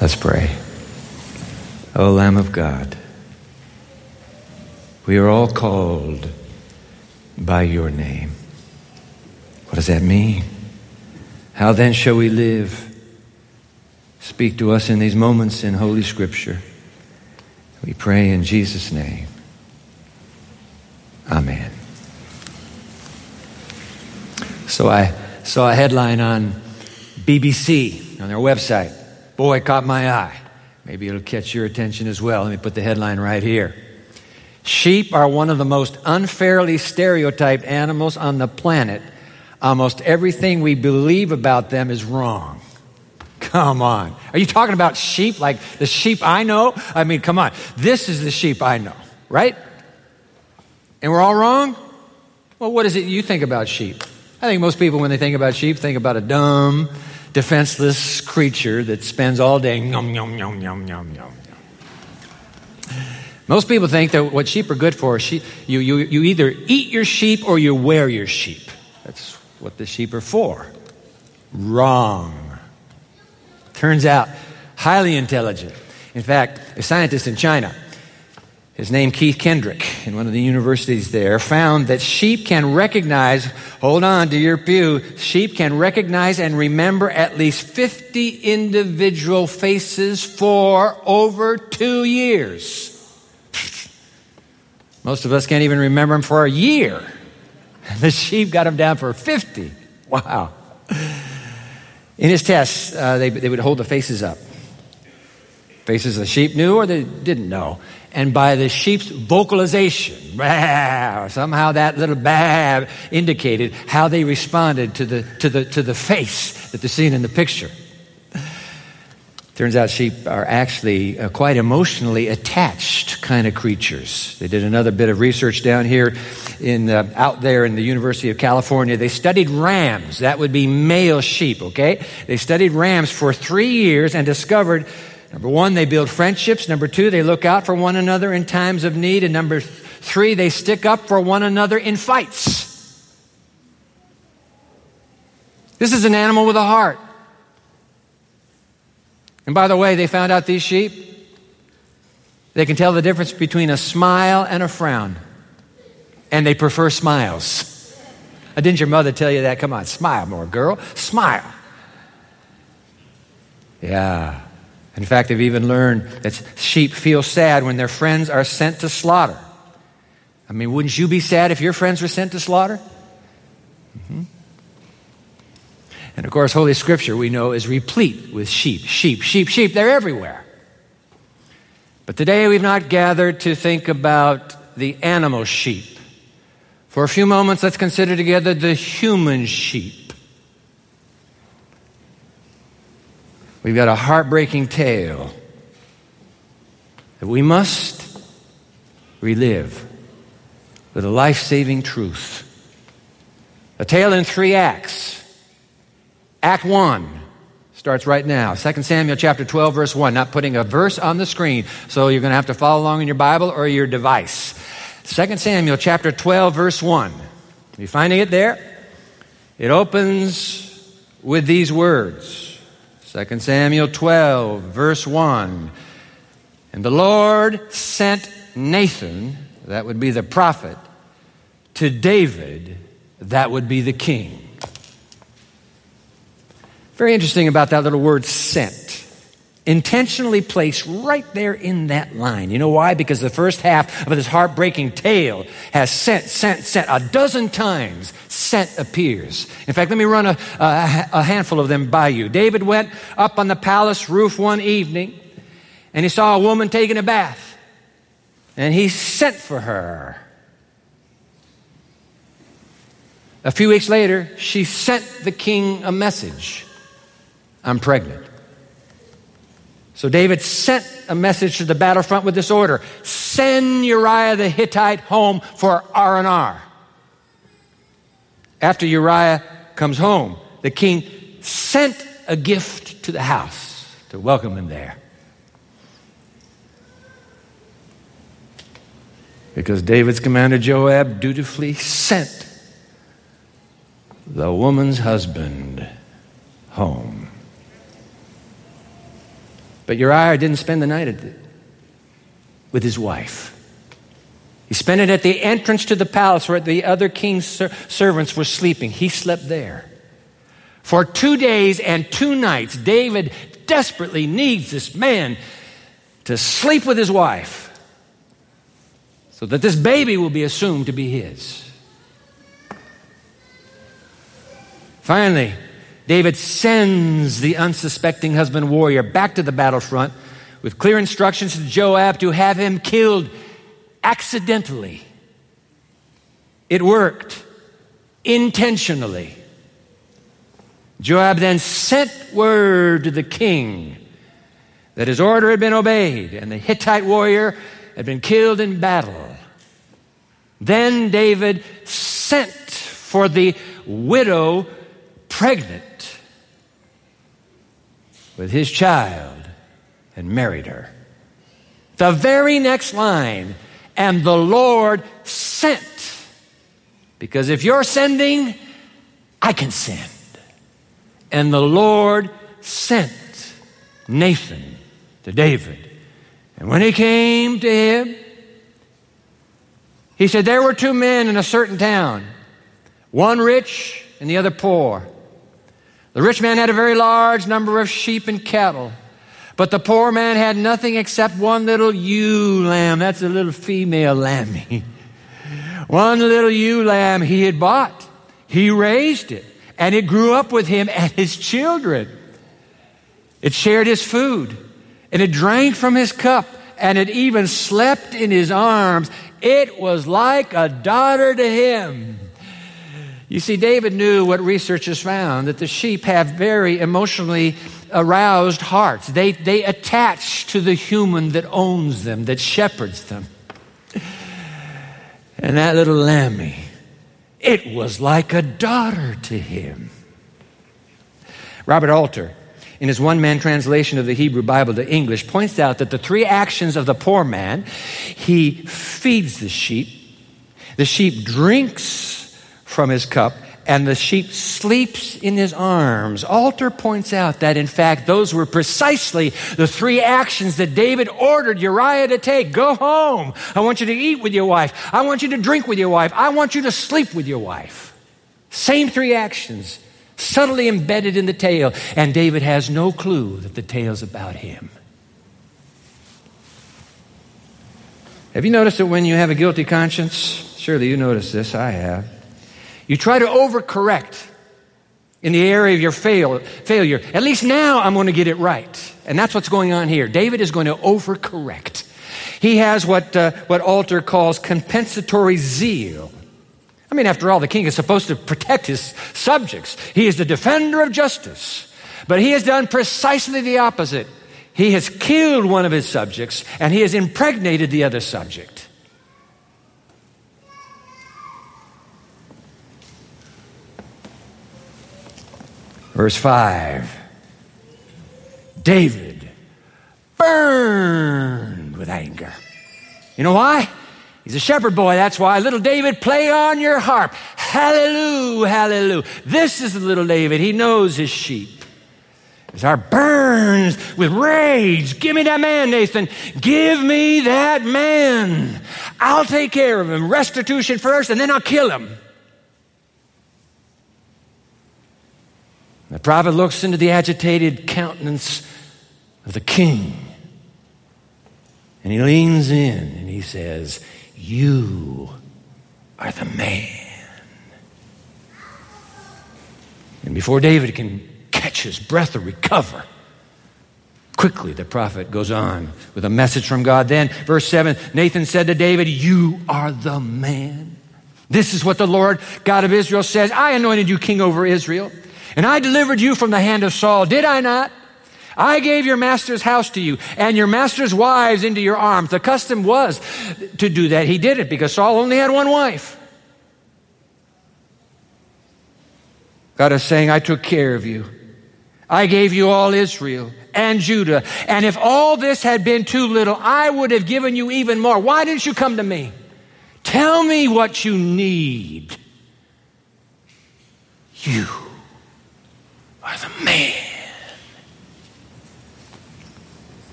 Let's pray. O Lamb of God, we are all called by your name. What does that mean? How then shall we live? Speak to us in these moments in Holy Scripture. We pray in Jesus' name. Amen. So I saw a headline on BBC on their website. Boy, caught my eye. Maybe it'll catch your attention as well. Let me put the headline right here. Sheep are one of the most unfairly stereotyped animals on the planet. Almost everything we believe about them is wrong. Come on. Are you talking about sheep like the sheep I know? I mean, come on. This is the sheep I know, right? And we're all wrong? Well, what is it you think about sheep? I think most people, when they think about sheep, think about a dumb, defenseless creature that spends all day yum, yum, yum, yum, yum, yum. Most people think that what sheep are good for, sheep, you, you, you either eat your sheep or you wear your sheep. That's what the sheep are for. Wrong. Turns out, highly intelligent. In fact, a scientist in China his name Keith Kendrick in one of the universities there found that sheep can recognize, hold on to your pew, sheep can recognize and remember at least 50 individual faces for over two years. Most of us can't even remember them for a year. The sheep got them down for 50. Wow. In his tests, uh, they, they would hold the faces up. Faces of the sheep knew or they didn't know and by the sheep's vocalization. Somehow that little bah indicated how they responded to the, to, the, to the face that they're seeing in the picture. Turns out sheep are actually uh, quite emotionally attached kind of creatures. They did another bit of research down here in uh, out there in the University of California. They studied rams. That would be male sheep, okay? They studied rams for 3 years and discovered Number one, they build friendships. Number two, they look out for one another in times of need. And number three, they stick up for one another in fights. This is an animal with a heart. And by the way, they found out these sheep, they can tell the difference between a smile and a frown. And they prefer smiles. Didn't your mother tell you that? Come on, smile more, girl. Smile. Yeah. In fact, they've even learned that sheep feel sad when their friends are sent to slaughter. I mean, wouldn't you be sad if your friends were sent to slaughter? Mm-hmm. And of course, Holy Scripture, we know, is replete with sheep, sheep, sheep, sheep. They're everywhere. But today we've not gathered to think about the animal sheep. For a few moments, let's consider together the human sheep. We've got a heartbreaking tale that we must relive with a life saving truth. A tale in three acts. Act one starts right now. 2 Samuel chapter 12, verse 1. Not putting a verse on the screen, so you're going to have to follow along in your Bible or your device. 2 Samuel chapter 12, verse 1. Are you finding it there? It opens with these words. 2 Samuel 12, verse 1. And the Lord sent Nathan, that would be the prophet, to David, that would be the king. Very interesting about that little word sent intentionally placed right there in that line. You know why? Because the first half of this heartbreaking tale has sent, sent, sent. A dozen times sent appears. In fact, let me run a, a, a handful of them by you. David went up on the palace roof one evening and he saw a woman taking a bath and he sent for her. A few weeks later, she sent the king a message I'm pregnant. So David sent a message to the battlefront with this order send Uriah the Hittite home for R&R. After Uriah comes home, the king sent a gift to the house to welcome him there. Because David's commander Joab dutifully sent the woman's husband home. But Uriah didn't spend the night with his wife. He spent it at the entrance to the palace where the other king's ser- servants were sleeping. He slept there. For two days and two nights, David desperately needs this man to sleep with his wife so that this baby will be assumed to be his. Finally, David sends the unsuspecting husband warrior back to the battlefront with clear instructions to Joab to have him killed accidentally. It worked intentionally. Joab then sent word to the king that his order had been obeyed and the Hittite warrior had been killed in battle. Then David sent for the widow pregnant with his child and married her. The very next line, and the Lord sent. Because if you're sending, I can send. And the Lord sent Nathan to David. And when he came to him, he said, There were two men in a certain town, one rich and the other poor. The rich man had a very large number of sheep and cattle, but the poor man had nothing except one little ewe lamb. That's a little female lamb. one little ewe lamb he had bought. He raised it, and it grew up with him and his children. It shared his food, and it drank from his cup, and it even slept in his arms. It was like a daughter to him. You see, David knew what researchers found that the sheep have very emotionally aroused hearts. They, they attach to the human that owns them, that shepherds them. And that little lammy, it was like a daughter to him. Robert Alter, in his one man translation of the Hebrew Bible to English, points out that the three actions of the poor man he feeds the sheep, the sheep drinks from his cup, and the sheep sleeps in his arms. Alter points out that, in fact, those were precisely the three actions that David ordered Uriah to take. Go home. I want you to eat with your wife. I want you to drink with your wife. I want you to sleep with your wife. Same three actions subtly embedded in the tale, and David has no clue that the tale's about him. Have you noticed that when you have a guilty conscience? Surely you notice this, I have. You try to overcorrect in the area of your fail, failure. At least now I'm going to get it right. And that's what's going on here. David is going to overcorrect. He has what, uh, what Alter calls compensatory zeal. I mean, after all, the king is supposed to protect his subjects. He is the defender of justice. But he has done precisely the opposite. He has killed one of his subjects and he has impregnated the other subject. Verse 5 David burned with anger. You know why? He's a shepherd boy, that's why. Little David, play on your harp. Hallelujah, hallelujah. This is the little David. He knows his sheep. His heart burns with rage. Give me that man, Nathan. Give me that man. I'll take care of him. Restitution first, and then I'll kill him. The prophet looks into the agitated countenance of the king. And he leans in and he says, you are the man. And before David can catch his breath or recover, quickly the prophet goes on with a message from God. Then, verse 7 Nathan said to David, You are the man. This is what the Lord God of Israel says I anointed you king over Israel, and I delivered you from the hand of Saul. Did I not? I gave your master's house to you and your master's wives into your arms. The custom was to do that. He did it because Saul only had one wife. God is saying, I took care of you. I gave you all Israel and Judah. And if all this had been too little, I would have given you even more. Why didn't you come to me? Tell me what you need. You the man.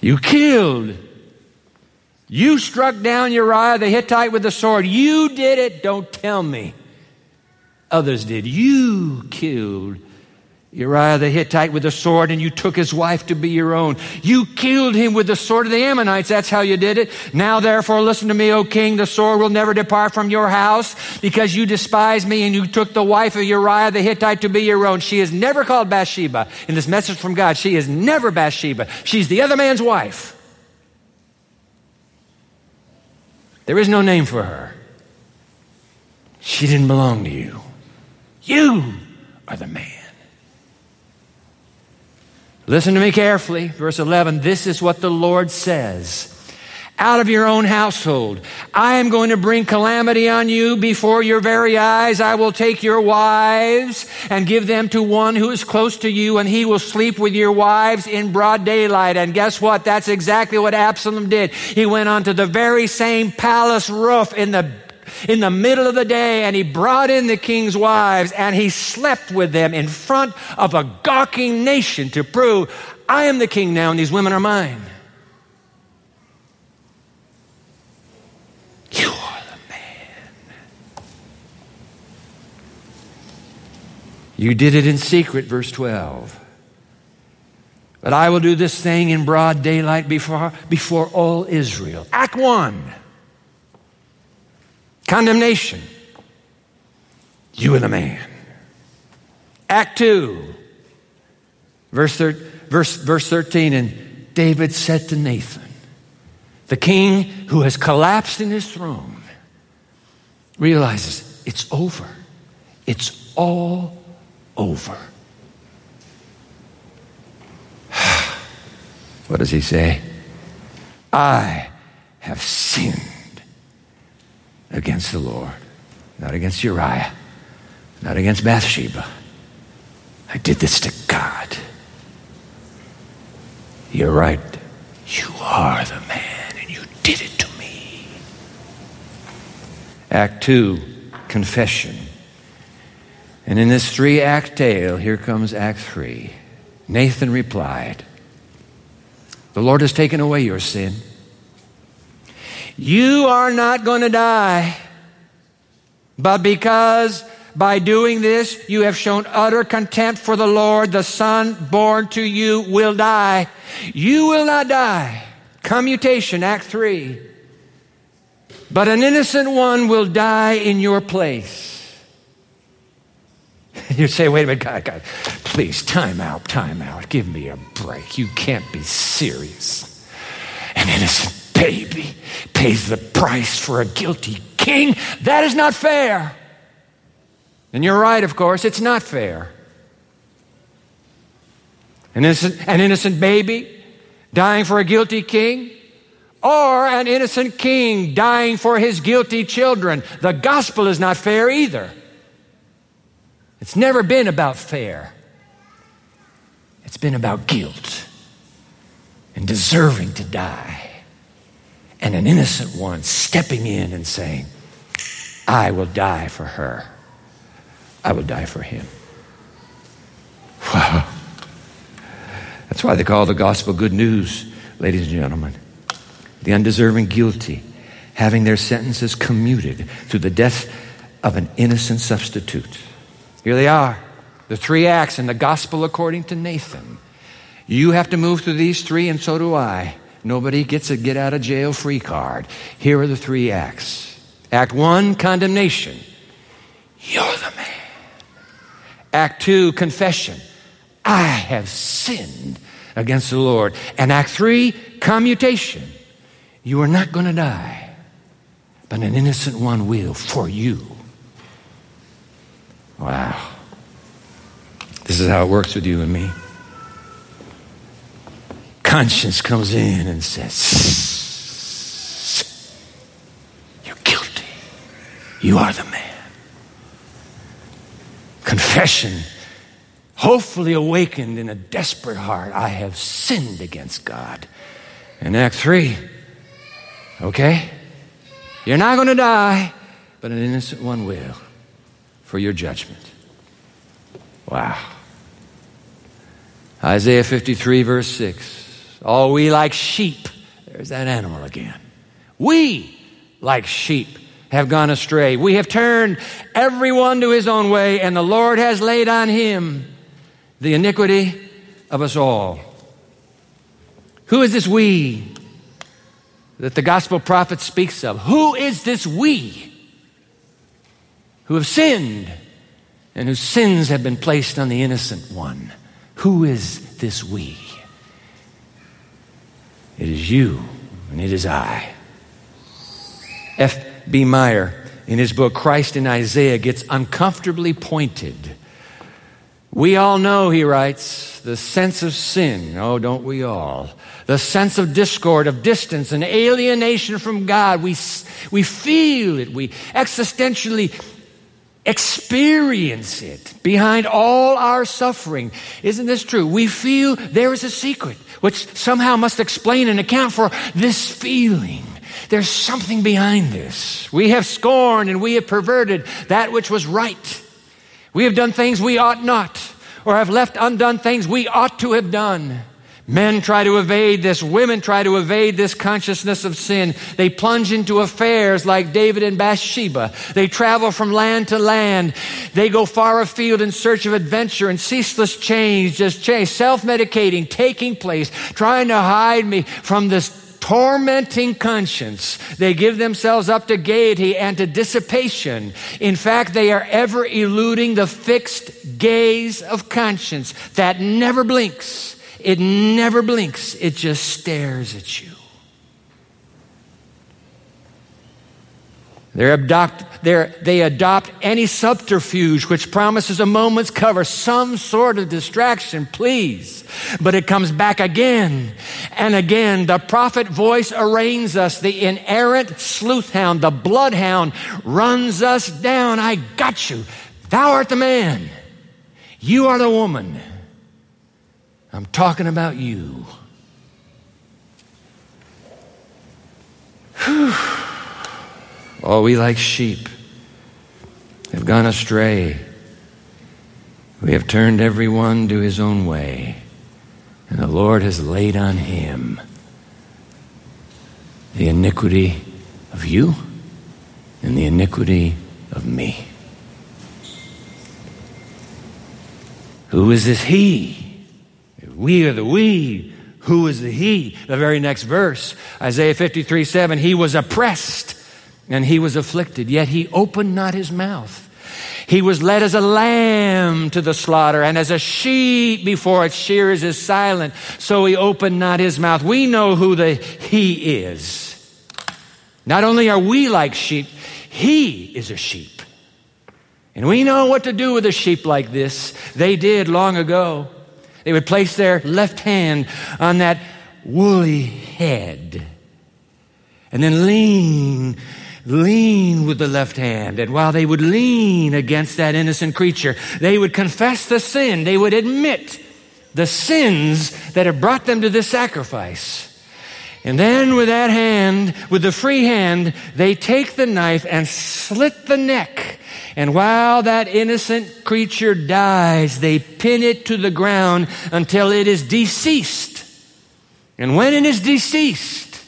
You killed. You struck down Uriah the Hittite with the sword. You did it. Don't tell me. Others did. You killed Uriah the Hittite with a sword, and you took his wife to be your own. You killed him with the sword of the Ammonites. That's how you did it. Now, therefore, listen to me, O king. The sword will never depart from your house because you despised me and you took the wife of Uriah the Hittite to be your own. She is never called Bathsheba. In this message from God, she is never Bathsheba. She's the other man's wife. There is no name for her. She didn't belong to you. You are the man. Listen to me carefully. Verse 11 This is what the Lord says. Out of your own household, I am going to bring calamity on you before your very eyes. I will take your wives and give them to one who is close to you, and he will sleep with your wives in broad daylight. And guess what? That's exactly what Absalom did. He went onto the very same palace roof in the in the middle of the day and he brought in the king's wives and he slept with them in front of a gawking nation to prove, I am the king now and these women are mine. You are the man. You did it in secret, verse 12. But I will do this thing in broad daylight before, before all Israel. Act 1 condemnation. You and the man. Act 2, verse, thir- verse, verse 13. And David said to Nathan, the king who has collapsed in his throne, realizes it's over. It's all over. what does he say? I have sinned against the Lord, not against Uriah, not against Bathsheba. I did this to God. You're right. You are the man, and you did it to me. Act two, confession. And in this three act tale, here comes Act three. Nathan replied, The Lord has taken away your sin. You are not going to die. But because by doing this you have shown utter contempt for the Lord, the son born to you will die. You will not die. Commutation, Act 3. But an innocent one will die in your place. You say, wait a minute, God, God, please, time out, time out. Give me a break. You can't be serious. An innocent baby pays the price for a guilty king. That is not fair. And you're right, of course, it's not fair. An innocent, an innocent baby dying for a guilty king, or an innocent king dying for his guilty children. The gospel is not fair either. It's never been about fair, it's been about guilt and deserving to die and an innocent one stepping in and saying, I will die for her. I will die for him. Wow. That's why they call the gospel good news, ladies and gentlemen. The undeserving guilty having their sentences commuted through the death of an innocent substitute. Here they are, the three acts in the gospel according to Nathan. You have to move through these three, and so do I. Nobody gets a get out of jail free card. Here are the three acts. Act one, condemnation. You're the man. Act two, confession. I have sinned against the Lord. And Act three, commutation. You are not going to die, but an innocent one will for you. Wow. This is how it works with you and me conscience comes in and says, You're guilty. You are the man. Confession, hopefully awakened in a desperate heart. I have sinned against God. In Act 3, okay? You're not going to die, but an innocent one will for your judgment. Wow. Isaiah 53, verse 6. Oh, we like sheep. There's that animal again. We, like sheep, have gone astray. We have turned everyone to his own way, and the Lord has laid on him the iniquity of us all. Who is this we that the gospel prophet speaks of? Who is this we who have sinned and whose sins have been placed on the innocent one? Who is this we? It is you and it is I. F.B. Meyer, in his book Christ in Isaiah, gets uncomfortably pointed. We all know, he writes, the sense of sin. Oh, don't we all? The sense of discord, of distance, and alienation from God. We, we feel it. We existentially experience it behind all our suffering. Isn't this true? We feel there is a secret which somehow must explain and account for this feeling. There's something behind this. We have scorned and we have perverted that which was right. We have done things we ought not, or have left undone things we ought to have done. Men try to evade this. Women try to evade this consciousness of sin. They plunge into affairs like David and Bathsheba. They travel from land to land. They go far afield in search of adventure and ceaseless change, just change, self-medicating, taking place, trying to hide me from this tormenting conscience. They give themselves up to gaiety and to dissipation. In fact, they are ever eluding the fixed gaze of conscience that never blinks it never blinks, it just stares at you. Adopt, they're, adopt any subterfuge which promises a moment's cover, some sort of distraction, please. But it comes back again and again. The prophet voice arraigns us. The inerrant sleuthhound, the bloodhound, runs us down. I got you. Thou art the man. You are the woman. I'm talking about you. Whew. Oh, we like sheep have gone astray. We have turned everyone to his own way, and the Lord has laid on him the iniquity of you and the iniquity of me. Who is this he? We are the we. Who is the he? The very next verse, Isaiah 53 7, he was oppressed and he was afflicted, yet he opened not his mouth. He was led as a lamb to the slaughter, and as a sheep before its shears is silent, so he opened not his mouth. We know who the he is. Not only are we like sheep, he is a sheep. And we know what to do with a sheep like this. They did long ago. They would place their left hand on that woolly head and then lean, lean with the left hand. And while they would lean against that innocent creature, they would confess the sin. They would admit the sins that have brought them to this sacrifice. And then with that hand, with the free hand, they take the knife and slit the neck and while that innocent creature dies, they pin it to the ground until it is deceased. And when it is deceased,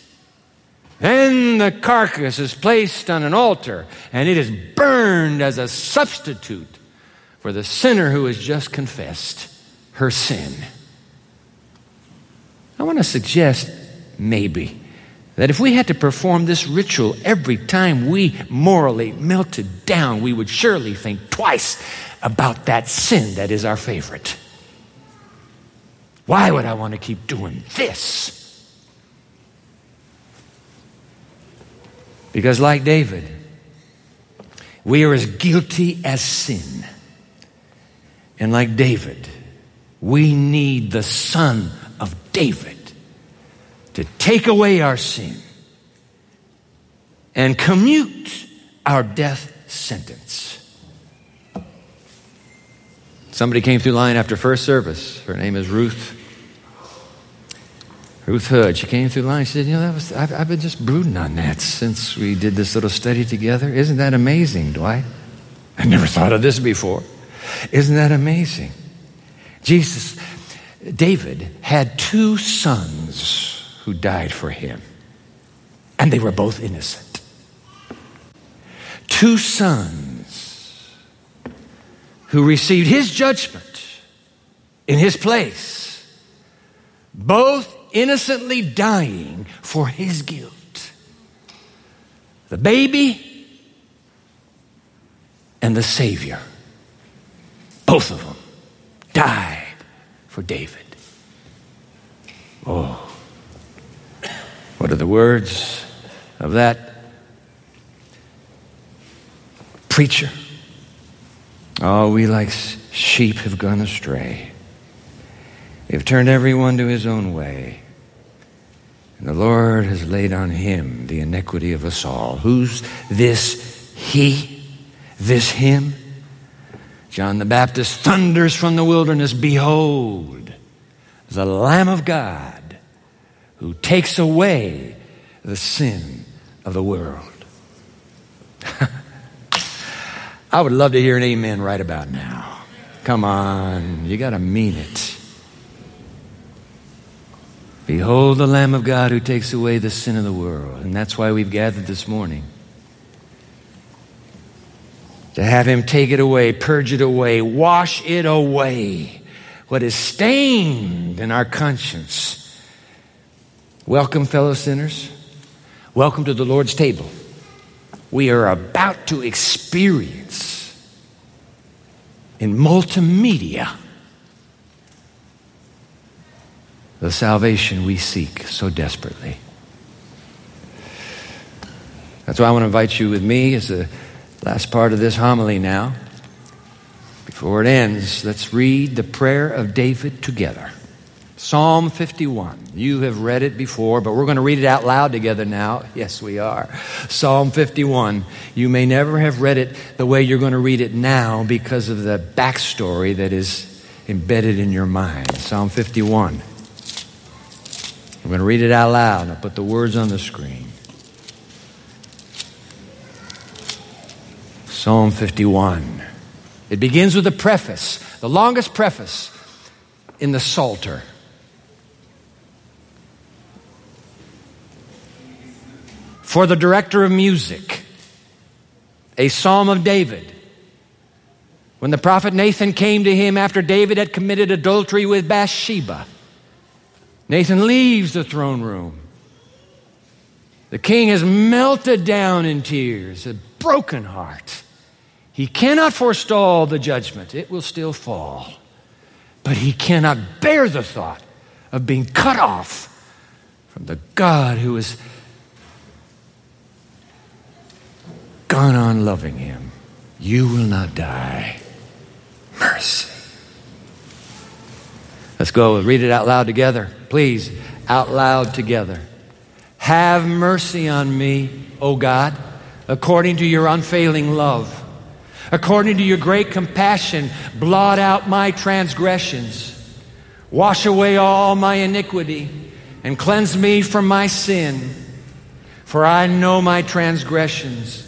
then the carcass is placed on an altar and it is burned as a substitute for the sinner who has just confessed her sin. I want to suggest, maybe, that if we had to perform this ritual every time we morally melted down, we would surely think twice about that sin that is our favorite. Why would I want to keep doing this? Because, like David, we are as guilty as sin. And like David, we need the Son of David to take away our sin and commute our death sentence. Somebody came through line after first service. Her name is Ruth. Ruth Hood. She came through line. She said, You know, that was, I've, I've been just brooding on that since we did this little study together. Isn't that amazing, Dwight? I never thought of this before. Isn't that amazing? Jesus David had two sons who died for him, and they were both innocent. Two sons who received his judgment in his place, both innocently dying for his guilt. The baby and the Savior, both of them died for David. Oh, what are the words of that preacher? Oh, we like sheep have gone astray. We've turned everyone to his own way. And the Lord has laid on him the iniquity of us all. Who's this he? This him? John the Baptist thunders from the wilderness Behold, the Lamb of God who takes away the sin of the world. I would love to hear an amen right about now. Come on, you got to mean it. Behold the Lamb of God who takes away the sin of the world. And that's why we've gathered this morning. To have Him take it away, purge it away, wash it away. What is stained in our conscience. Welcome, fellow sinners. Welcome to the Lord's table. We are about to experience in multimedia the salvation we seek so desperately. That's why I want to invite you with me as the last part of this homily now. Before it ends, let's read the prayer of David together. Psalm 51. You have read it before, but we're going to read it out loud together now. Yes, we are. Psalm 51. You may never have read it the way you're going to read it now because of the backstory that is embedded in your mind. Psalm 51. I'm going to read it out loud I'll put the words on the screen. Psalm 51. It begins with a preface, the longest preface in the Psalter. For the director of music, a psalm of David. When the prophet Nathan came to him after David had committed adultery with Bathsheba, Nathan leaves the throne room. The king has melted down in tears, a broken heart. He cannot forestall the judgment, it will still fall. But he cannot bear the thought of being cut off from the God who is gone on loving him. You will not die. Mercy. Let's go read it out loud together. Please, out loud together. Have mercy on me, O God, according to your unfailing love. According to your great compassion, blot out my transgressions. Wash away all my iniquity and cleanse me from my sin. For I know my transgressions,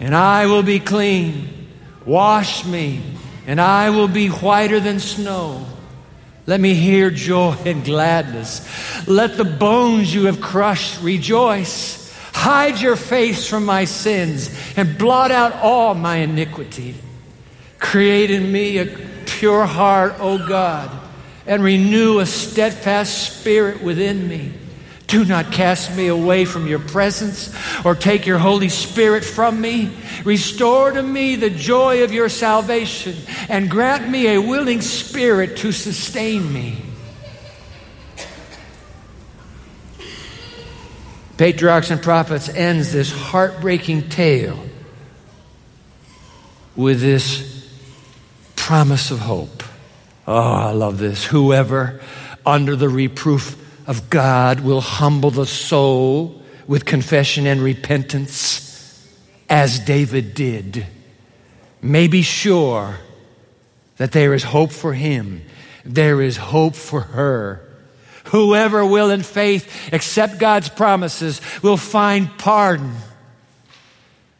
and I will be clean. Wash me and I will be whiter than snow. Let me hear joy and gladness. Let the bones you have crushed rejoice. Hide your face from my sins and blot out all my iniquity. Create in me a pure heart, O God, and renew a steadfast spirit within me. Do not cast me away from your presence or take your Holy Spirit from me. Restore to me the joy of your salvation and grant me a willing spirit to sustain me. Patriarchs and Prophets ends this heartbreaking tale with this promise of hope. Oh, I love this. Whoever under the reproof of God will humble the soul with confession and repentance, as David did, may be sure that there is hope for him, there is hope for her. Whoever will in faith accept God's promises will find pardon.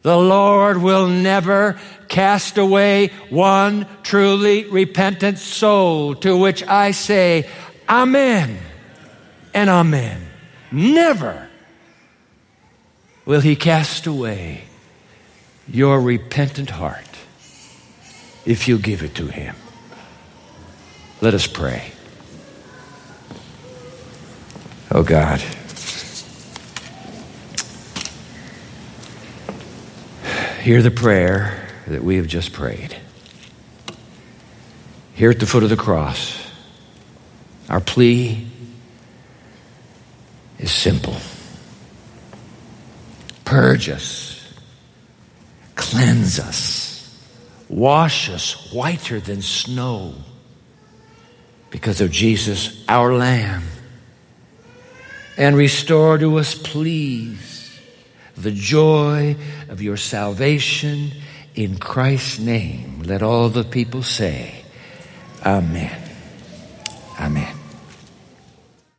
The Lord will never cast away one truly repentant soul, to which I say, Amen and Amen. Never will He cast away your repentant heart if you give it to Him. Let us pray. Oh God. Hear the prayer that we have just prayed. Here at the foot of the cross, our plea is simple purge us, cleanse us, wash us whiter than snow because of Jesus, our Lamb and restore to us, please, the joy of your salvation in Christ's name. Let all the people say, Amen. Amen.